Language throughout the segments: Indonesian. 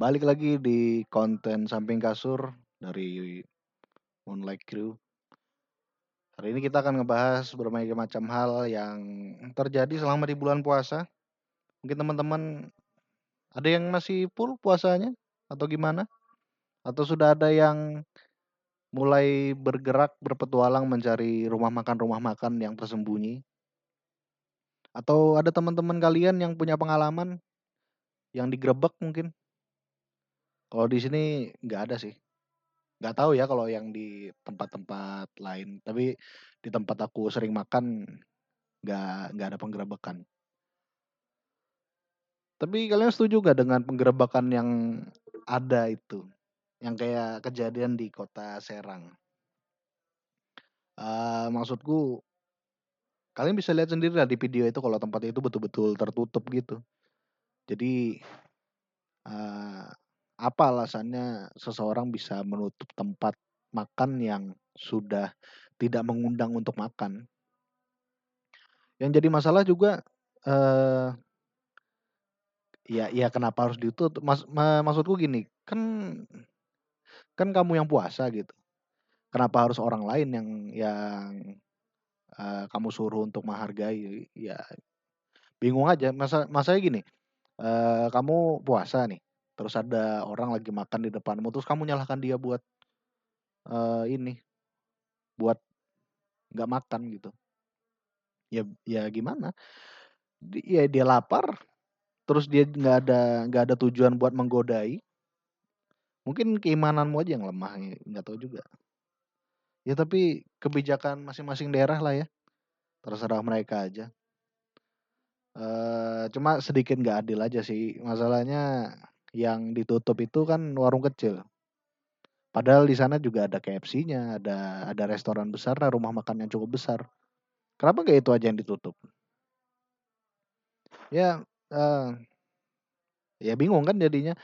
Balik lagi di konten samping kasur dari Moonlight Crew. Hari ini kita akan ngebahas berbagai macam hal yang terjadi selama di bulan puasa. Mungkin teman-teman ada yang masih full puasanya atau gimana? Atau sudah ada yang mulai bergerak berpetualang mencari rumah makan-rumah makan yang tersembunyi? Atau ada teman-teman kalian yang punya pengalaman yang digerebek mungkin? Kalau di sini nggak ada sih. Nggak tahu ya kalau yang di tempat-tempat lain. Tapi di tempat aku sering makan nggak nggak ada penggerebekan. Tapi kalian setuju nggak dengan penggerebekan yang ada itu? Yang kayak kejadian di kota Serang. Uh, maksudku kalian bisa lihat sendiri lah di video itu kalau tempat itu betul-betul tertutup gitu. Jadi uh, apa alasannya seseorang bisa menutup tempat makan yang sudah tidak mengundang untuk makan? Yang jadi masalah juga eh, ya ya kenapa harus ditutup? Mas, maksudku gini, kan kan kamu yang puasa gitu. Kenapa harus orang lain yang yang uh, kamu suruh untuk menghargai? Ya bingung aja. Masa masanya gini, uh, kamu puasa nih terus ada orang lagi makan di depanmu terus kamu nyalahkan dia buat uh, ini buat nggak makan gitu. Ya ya gimana? Ya dia lapar terus dia nggak ada nggak ada tujuan buat menggodai. Mungkin keimananmu aja yang lemah nggak tahu juga. Ya tapi kebijakan masing-masing daerah lah ya terserah mereka aja. Uh, cuma sedikit nggak adil aja sih masalahnya yang ditutup itu kan warung kecil. Padahal di sana juga ada KFC-nya, ada ada restoran besar, ada rumah makan yang cukup besar. Kenapa nggak itu aja yang ditutup? Ya, uh, ya bingung kan jadinya.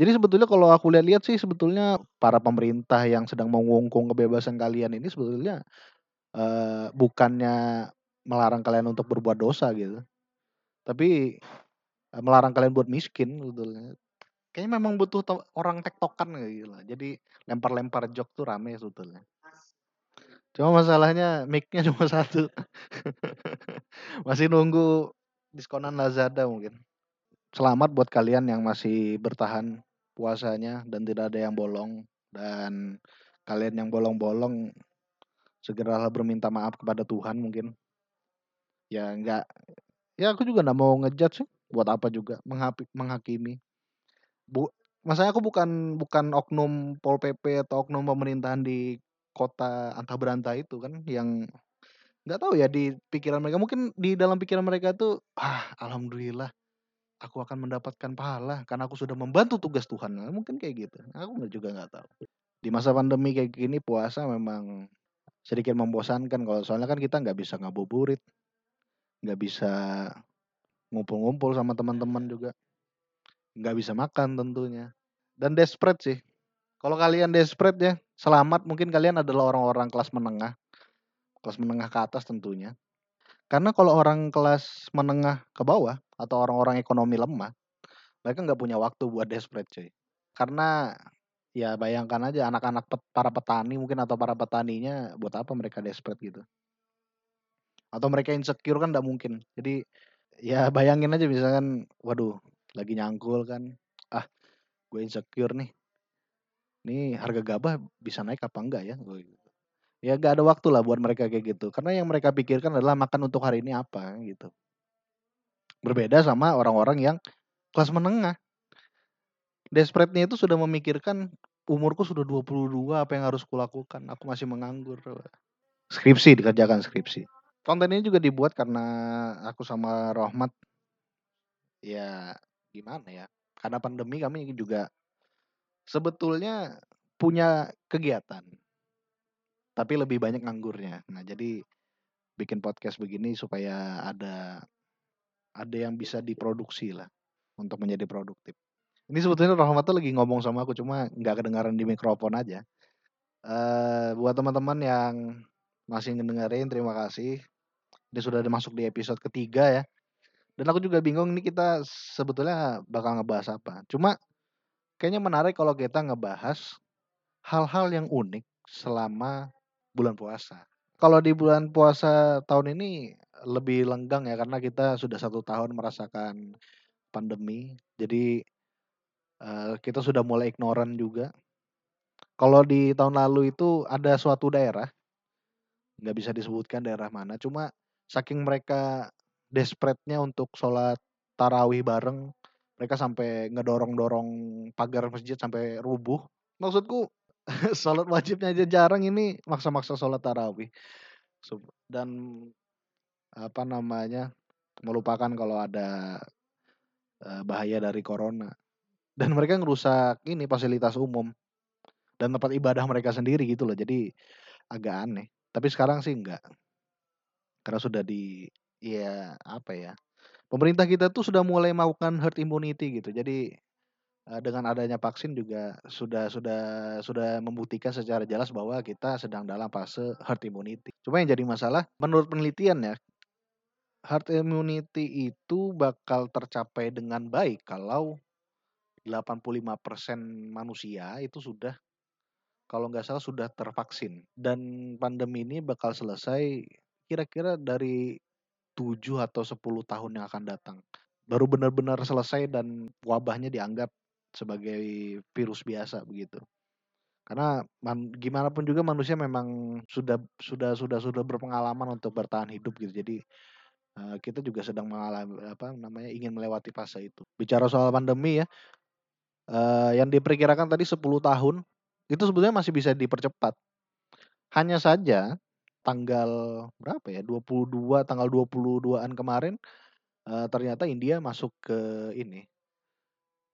Jadi sebetulnya kalau aku lihat-lihat sih sebetulnya para pemerintah yang sedang mengungkung kebebasan kalian ini sebetulnya uh, bukannya melarang kalian untuk berbuat dosa gitu. Tapi uh, melarang kalian buat miskin sebetulnya. Kayaknya memang butuh orang tektokan kayak gitu lah. Jadi lempar-lempar jok tuh rame sebetulnya. Cuma masalahnya mic-nya cuma satu. masih nunggu diskonan Lazada mungkin. Selamat buat kalian yang masih bertahan puasanya dan tidak ada yang bolong dan kalian yang bolong-bolong segeralah berminta maaf kepada Tuhan mungkin. Ya enggak ya aku juga enggak mau ngejudge sih buat apa juga menghakimi bu maksudnya aku bukan bukan oknum Pol PP atau oknum pemerintahan di kota antah berantah itu kan yang nggak tahu ya di pikiran mereka. Mungkin di dalam pikiran mereka tuh ah alhamdulillah aku akan mendapatkan pahala karena aku sudah membantu tugas Tuhan. Nah, mungkin kayak gitu. Aku juga nggak tahu. Di masa pandemi kayak gini puasa memang sedikit membosankan kalau soalnya kan kita nggak bisa ngabuburit nggak bisa ngumpul-ngumpul sama teman-teman juga nggak bisa makan tentunya. Dan desperate sih. Kalau kalian desperate ya selamat mungkin kalian adalah orang-orang kelas menengah. Kelas menengah ke atas tentunya. Karena kalau orang kelas menengah ke bawah atau orang-orang ekonomi lemah mereka nggak punya waktu buat desperate cuy. Karena ya bayangkan aja anak-anak para petani mungkin atau para petaninya buat apa mereka desperate gitu? Atau mereka insecure kan nggak mungkin. Jadi ya bayangin aja misalkan waduh lagi nyangkul kan ah gue insecure nih. Nih harga gabah bisa naik apa enggak ya? Gue gitu. ya gak ada waktu lah buat mereka kayak gitu. Karena yang mereka pikirkan adalah makan untuk hari ini apa gitu. Berbeda sama orang-orang yang kelas menengah. Desperate-nya itu sudah memikirkan umurku sudah 22 apa yang harus kulakukan? Aku masih menganggur. Skripsi dikerjakan skripsi. Konten ini juga dibuat karena aku sama Rohmat. Ya gimana ya, karena pandemi kami juga sebetulnya punya kegiatan. Tapi lebih banyak nganggurnya. Nah, jadi bikin podcast begini supaya ada ada yang bisa diproduksi lah untuk menjadi produktif. Ini sebetulnya Rahmat tuh lagi ngomong sama aku cuma nggak kedengaran di mikrofon aja. Uh, buat teman-teman yang masih ngedengerin terima kasih. Dia sudah masuk di episode ketiga ya. Dan aku juga bingung nih kita sebetulnya bakal ngebahas apa. Cuma Kayaknya menarik kalau kita ngebahas hal-hal yang unik selama bulan puasa. Kalau di bulan puasa tahun ini lebih lenggang ya karena kita sudah satu tahun merasakan pandemi. Jadi, eee, kita sudah mulai ignoran juga. Kalau di tahun lalu itu ada suatu daerah nggak bisa disebutkan daerah mana, cuma saking mereka desperate-nya untuk sholat tarawih bareng, mereka sampai ngedorong-dorong pagar masjid sampai rubuh. Maksudku sholat wajibnya aja jarang, ini maksa-maksa sholat tarawih. Dan apa namanya, melupakan kalau ada, eee, bahaya dari corona. Dan mereka ngerusak ini, fasilitas umum, dan tempat ibadah mereka sendiri gitu loh, jadi agak aneh. Tapi sekarang sih enggak. Karena sudah di ya apa ya, pemerintah kita tuh sudah mulai melakukan herd immunity gitu. Jadi, eee, dengan adanya vaksin juga sudah sudah sudah membuktikan secara jelas bahwa kita sedang dalam fase herd immunity. Cuma yang jadi masalah menurut penelitian ya, herd immunity itu bakal tercapai dengan baik kalau 85% manusia itu sudah kalau nggak salah sudah tervaksin. Dan pandemi ini bakal selesai kira-kira dari 7 atau 10 tahun yang akan datang. Baru benar-benar selesai dan wabahnya dianggap sebagai virus biasa begitu. Karena man gimana pun juga manusia memang sudah sudah sudah sudah berpengalaman untuk bertahan hidup gitu. Jadi, eee, kita juga sedang mengalami apa namanya, ingin melewati fase itu. Bicara soal pandemi ya, eee, yang diperkirakan tadi 10 tahun, itu sebetulnya masih bisa dipercepat. Hanya saja tanggal berapa ya, 22 tanggal 22-an kemarin, eee, ternyata India masuk ke ini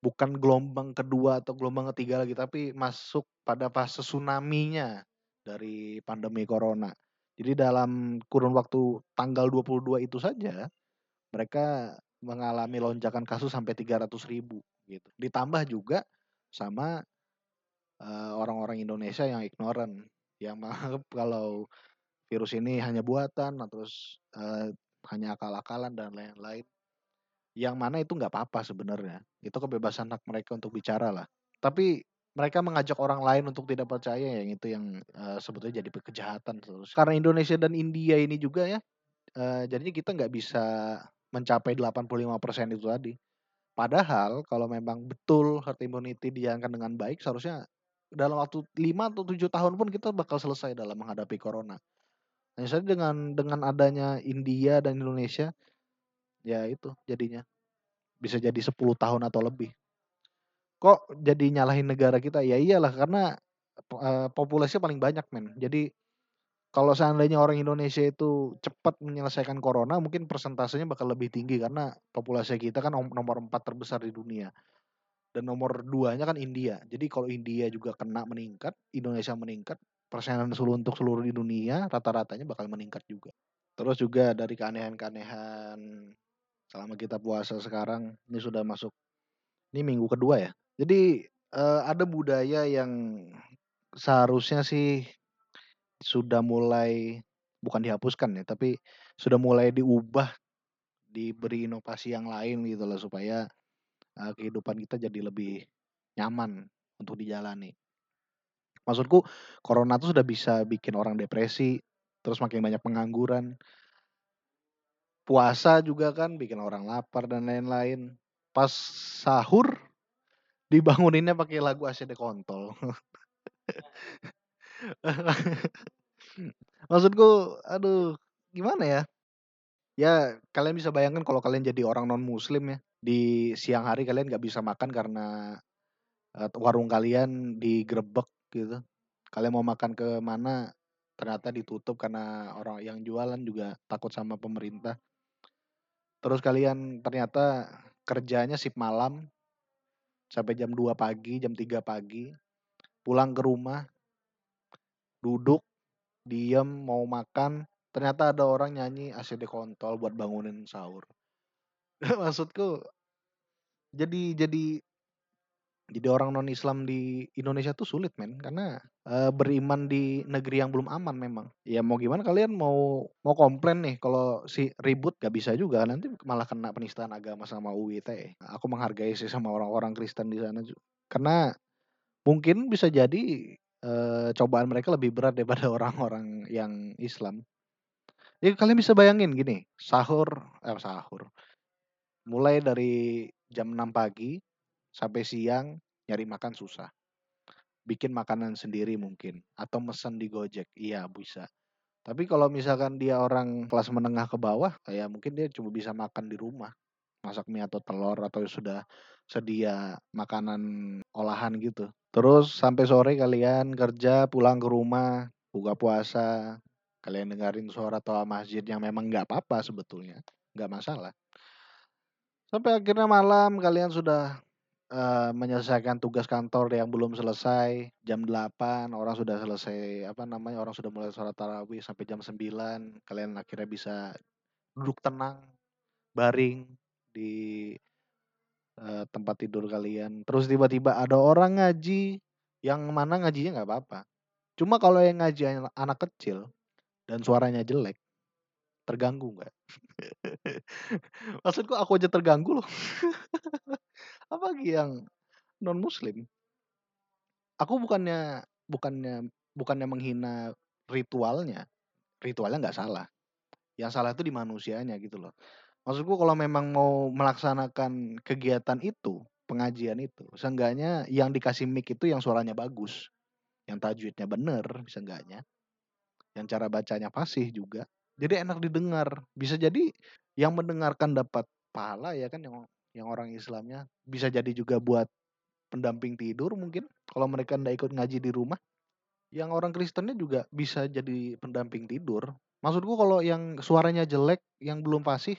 bukan gelombang kedua atau gelombang ketiga lagi, tapi masuk pada fase tsunami-nya dari pandemi corona. Jadi dalam kurun waktu tanggal 22 itu saja, mereka mengalami lonjakan kasus sampai 300.000 gitu. Ditambah juga sama, eee, orang-orang Indonesia yang ignorant, yang menganggap kalau virus ini hanya buatan, nah terus, eee, hanya akal-akalan dan lain-lain. Yang mana itu nggak apa-apa sebenarnya, itu kebebasan hak mereka untuk bicara lah. Tapi mereka mengajak orang lain untuk tidak percaya, yang itu yang, eee, sebetulnya jadi kejahatan terus. Karena Indonesia dan India ini juga ya, eee, jadinya kita nggak bisa mencapai 85% itu tadi. Padahal kalau memang betul herd immunity dijalankan dengan baik, seharusnya dalam waktu 5 atau 7 tahun pun kita bakal selesai dalam menghadapi corona. Hanya saja dengan dengan adanya India dan Indonesia, ya itu jadinya. Bisa jadi 10 tahun atau lebih. Kok jadi nyalahin negara kita? Ya iyalah karena, eee, populasinya paling banyak men. Jadi, kalau seandainya orang Indonesia itu cepat menyelesaikan corona, mungkin persentasenya bakal lebih tinggi karena populasi kita kan nom nomor 4 terbesar di dunia. Dan nomor 2-nya kan India. Jadi kalau India juga kena meningkat, Indonesia meningkat, persenan seluruh untuk seluruh di dunia rata-ratanya bakal meningkat juga. Terus juga dari keanehan-keanehan selama kita puasa sekarang, ini sudah masuk ini minggu kedua ya. Jadi, eee, ada budaya yang seharusnya sih sudah mulai bukan dihapuskan ya, tapi sudah mulai diubah, diberi inovasi yang lain gitu loh supaya, eee, kehidupan kita jadi lebih nyaman untuk dijalani. Maksudku corona tuh sudah bisa bikin orang depresi, terus makin banyak pengangguran. Puasa juga kan bikin orang lapar dan lain-lain. Pas sahur, dibanguninnya pakai lagu ACD Kontol. Maksudku, aduh gimana ya? Ya kalian bisa bayangkan kalau kalian jadi orang non muslim ya, di siang hari kalian nggak bisa makan karena, eee, warung kalian digerebek gitu. Kalian mau makan ke mana, ternyata ditutup karena orang yang jualan juga takut sama pemerintah. Terus kalian ternyata kerjanya shift malam sampai jam 2 pagi, jam 3 pagi, pulang ke rumah duduk, diem, mau makan, ternyata ada orang nyanyi ACD Kontol buat bangunin sahur. Maksudku jadi jadi jadi orang non-Islam di Indonesia tuh sulit men, karena, eee, beriman di negeri yang belum aman memang. Ya mau gimana kalian mau mau komplain nih kalau si ribut nggak bisa juga, nanti malah kena penistaan agama sama UU ITE. Aku menghargai sih sama orang-orang Kristen di sana ju Karena mungkin bisa jadi, eee, cobaan mereka lebih berat daripada orang-orang yang Islam. Ya kalian bisa bayangin gini, sahur eh, sahur, mulai dari jam 6 pagi sampai siang nyari makan susah. Bikin makanan sendiri mungkin atau mesen di Gojek, iya bisa. Tapi kalau misalkan dia orang kelas menengah ke bawah, kayak mungkin dia cuma bisa makan di rumah. Masak mie atau telur atau sudah sedia makanan olahan gitu. Terus sampai sore kalian kerja, pulang ke rumah, buka puasa, kalian dengerin suara toa masjid yang memang nggak apa-apa sebetulnya, nggak masalah. Sampai akhirnya malam kalian sudah, eee, menyelesaikan tugas kantor yang belum selesai, jam 8 orang sudah selesai, apa namanya, orang sudah mulai sholat tarawih sampai jam 9 kalian akhirnya bisa duduk tenang, baring di, eee, tempat tidur kalian. Terus tiba-tiba ada orang ngaji, yang mana ngajinya nggak apa-apa. Cuma kalau yang ngaji anak kecil dan suaranya jelek, terganggu nggak? Maksudku aku aja terganggu loh. Apalagi yang non muslim. Aku bukannya bukannya bukannya menghina ritualnya, ritualnya nggak salah. Yang salah itu di manusianya gitu loh. Maksudku kalau memang mau melaksanakan kegiatan itu, pengajian itu, seenggaknya yang dikasih mic itu yang suaranya bagus, yang tajwidnya bener seenggaknya, yang cara bacanya fasih juga, jadi enak didengar. Bisa jadi yang mendengarkan dapat pahala ya kan yang yang orang Islamnya, bisa jadi juga buat pendamping tidur mungkin kalau mereka ndak ikut ngaji di rumah. Yang orang Kristennya juga bisa jadi pendamping tidur. Maksudku kalau yang suaranya jelek, yang belum fasih,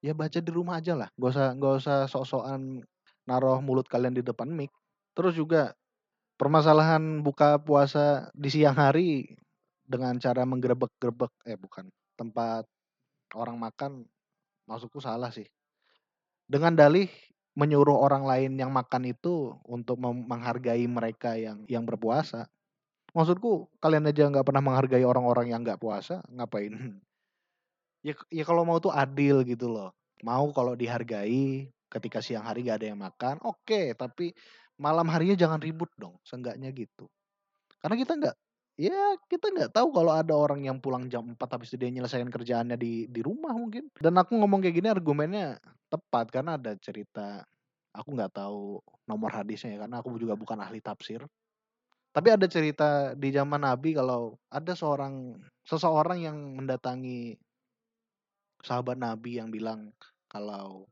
ya baca di rumah aja lah, nggak usah nggak usah sok-sokan naruh mulut kalian di depan mic. Terus juga permasalahan buka puasa di siang hari dengan cara menggerebek-gerebek eh bukan, tempat orang makan, maksudku salah sih. Dengan dalih menyuruh orang lain yang makan itu untuk menghargai mereka yang yang berpuasa. Maksudku kalian aja nggak pernah menghargai orang-orang yang nggak puasa, ngapain? Ya ya kalau mau tuh adil gitu loh. Mau kalau dihargai ketika siang hari nggak ada yang makan, oke, tapi malam harinya jangan ribut dong, seenggaknya gitu. Karena kita nggak ya kita nggak tahu kalau ada orang yang pulang jam 4 habis itu dia nyelesain kerjaannya di di rumah mungkin. Dan aku ngomong kayak gini argumennya tepat karena ada cerita, aku nggak tahu nomor hadisnya ya karena aku juga bukan ahli tafsir. Tapi ada cerita di zaman Nabi kalau ada seorang seseorang yang mendatangi sahabat Nabi yang bilang kalau,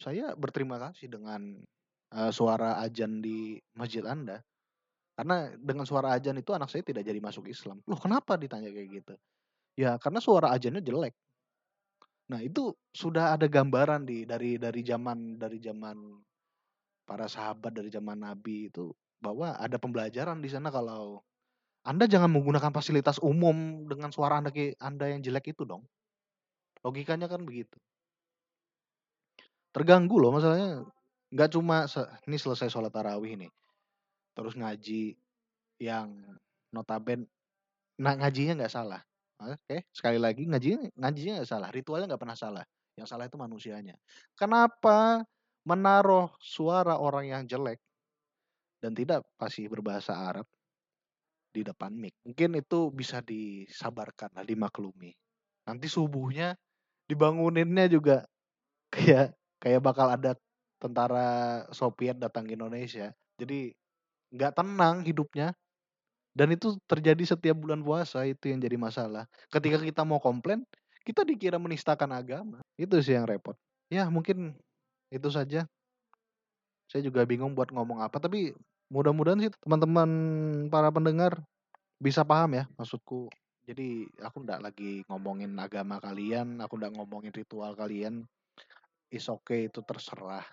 "Saya berterima kasih dengan, eee, suara adzan di masjid Anda. Karena dengan suara adzan itu anak saya tidak jadi masuk Islam." "Loh kenapa?" ditanya kayak gitu. "Ya karena suara adzannya jelek." Nah itu sudah ada gambaran di dari dari zaman dari zaman para sahabat, dari zaman Nabi itu bahwa ada pembelajaran di sana kalau Anda jangan menggunakan fasilitas umum dengan suara Anda Anda yang jelek itu dong. Logikanya kan begitu. Terganggu loh masalahnya, nggak cuma ini selesai sholat tarawih nih, terus ngaji yang notaben nah ngajinya nggak salah, oke, sekali lagi ngajinya ngajinya nggak salah, ritualnya nggak pernah salah, yang salah itu manusianya. Kenapa menaruh suara orang yang jelek dan tidak fasih berbahasa Arab di depan mic? Mungkin itu bisa disabarkan lah, dimaklumi. Nanti subuhnya dibanguninnya juga kayak kayak bakal ada tentara Soviet datang ke Indonesia. Jadi nggak tenang hidupnya. Dan itu terjadi setiap bulan puasa, itu yang jadi masalah. Ketika kita mau komplain, kita dikira menistakan agama. Itu sih yang repot. Ya mungkin itu saja. Saya juga bingung buat ngomong apa, tapi mudah-mudahan sih teman-teman para pendengar bisa paham ya maksudku. Jadi aku ndak lagi ngomongin agama kalian, aku ndak ngomongin ritual kalian. It's okay, itu terserah.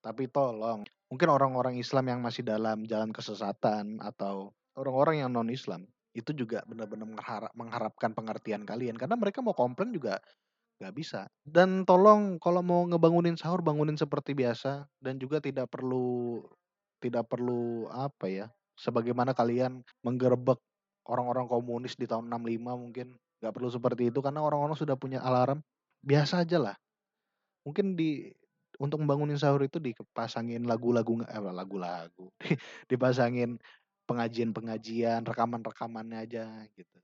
Tapi tolong, mungkin orang-orang Islam yang masih dalam jalan kesesatan atau orang-orang yang non Islam, itu juga benar-benar mengharap mengharapkan pengertian kalian karena mereka mau komplain juga nggak bisa. Dan tolong kalau mau ngebangunin sahur, bangunin seperti biasa dan juga tidak perlu tidak perlu apa ya, sebagaimana kalian menggerebek orang-orang komunis di tahun 65 mungkin, nggak perlu seperti itu karena orang-orang sudah punya alarm. Biasa aja lah. Mungkin di untuk membangunin sahur itu dipasangin lagu-lagu eh, lagu-lagu, dipasangin pengajian-pengajian, rekaman-rekamannya aja gitu.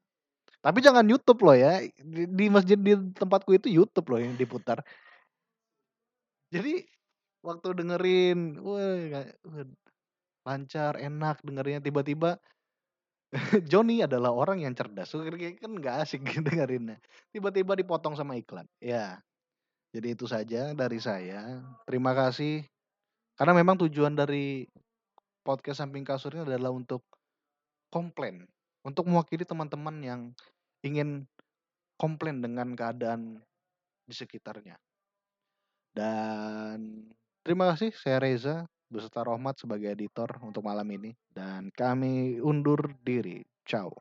Tapi jangan YouTube loh ya, di di masjid di tempatku itu YouTube loh yang diputar. Jadi waktu dengerin, wah lancar, enak dengerinnya, tiba-tiba Joni adalah orang yang cerdas, kan nggak asik dengerinnya, tiba-tiba dipotong sama iklan. Ya, jadi itu saja dari saya. Terima kasih, karena memang tujuan dari podcast Samping Kasur ini adalah untuk komplain, untuk mewakili teman-teman yang ingin komplain dengan keadaan di sekitarnya. Dan terima kasih, saya Reza beserta Rohmat sebagai editor untuk malam ini dan kami undur diri. Ciao.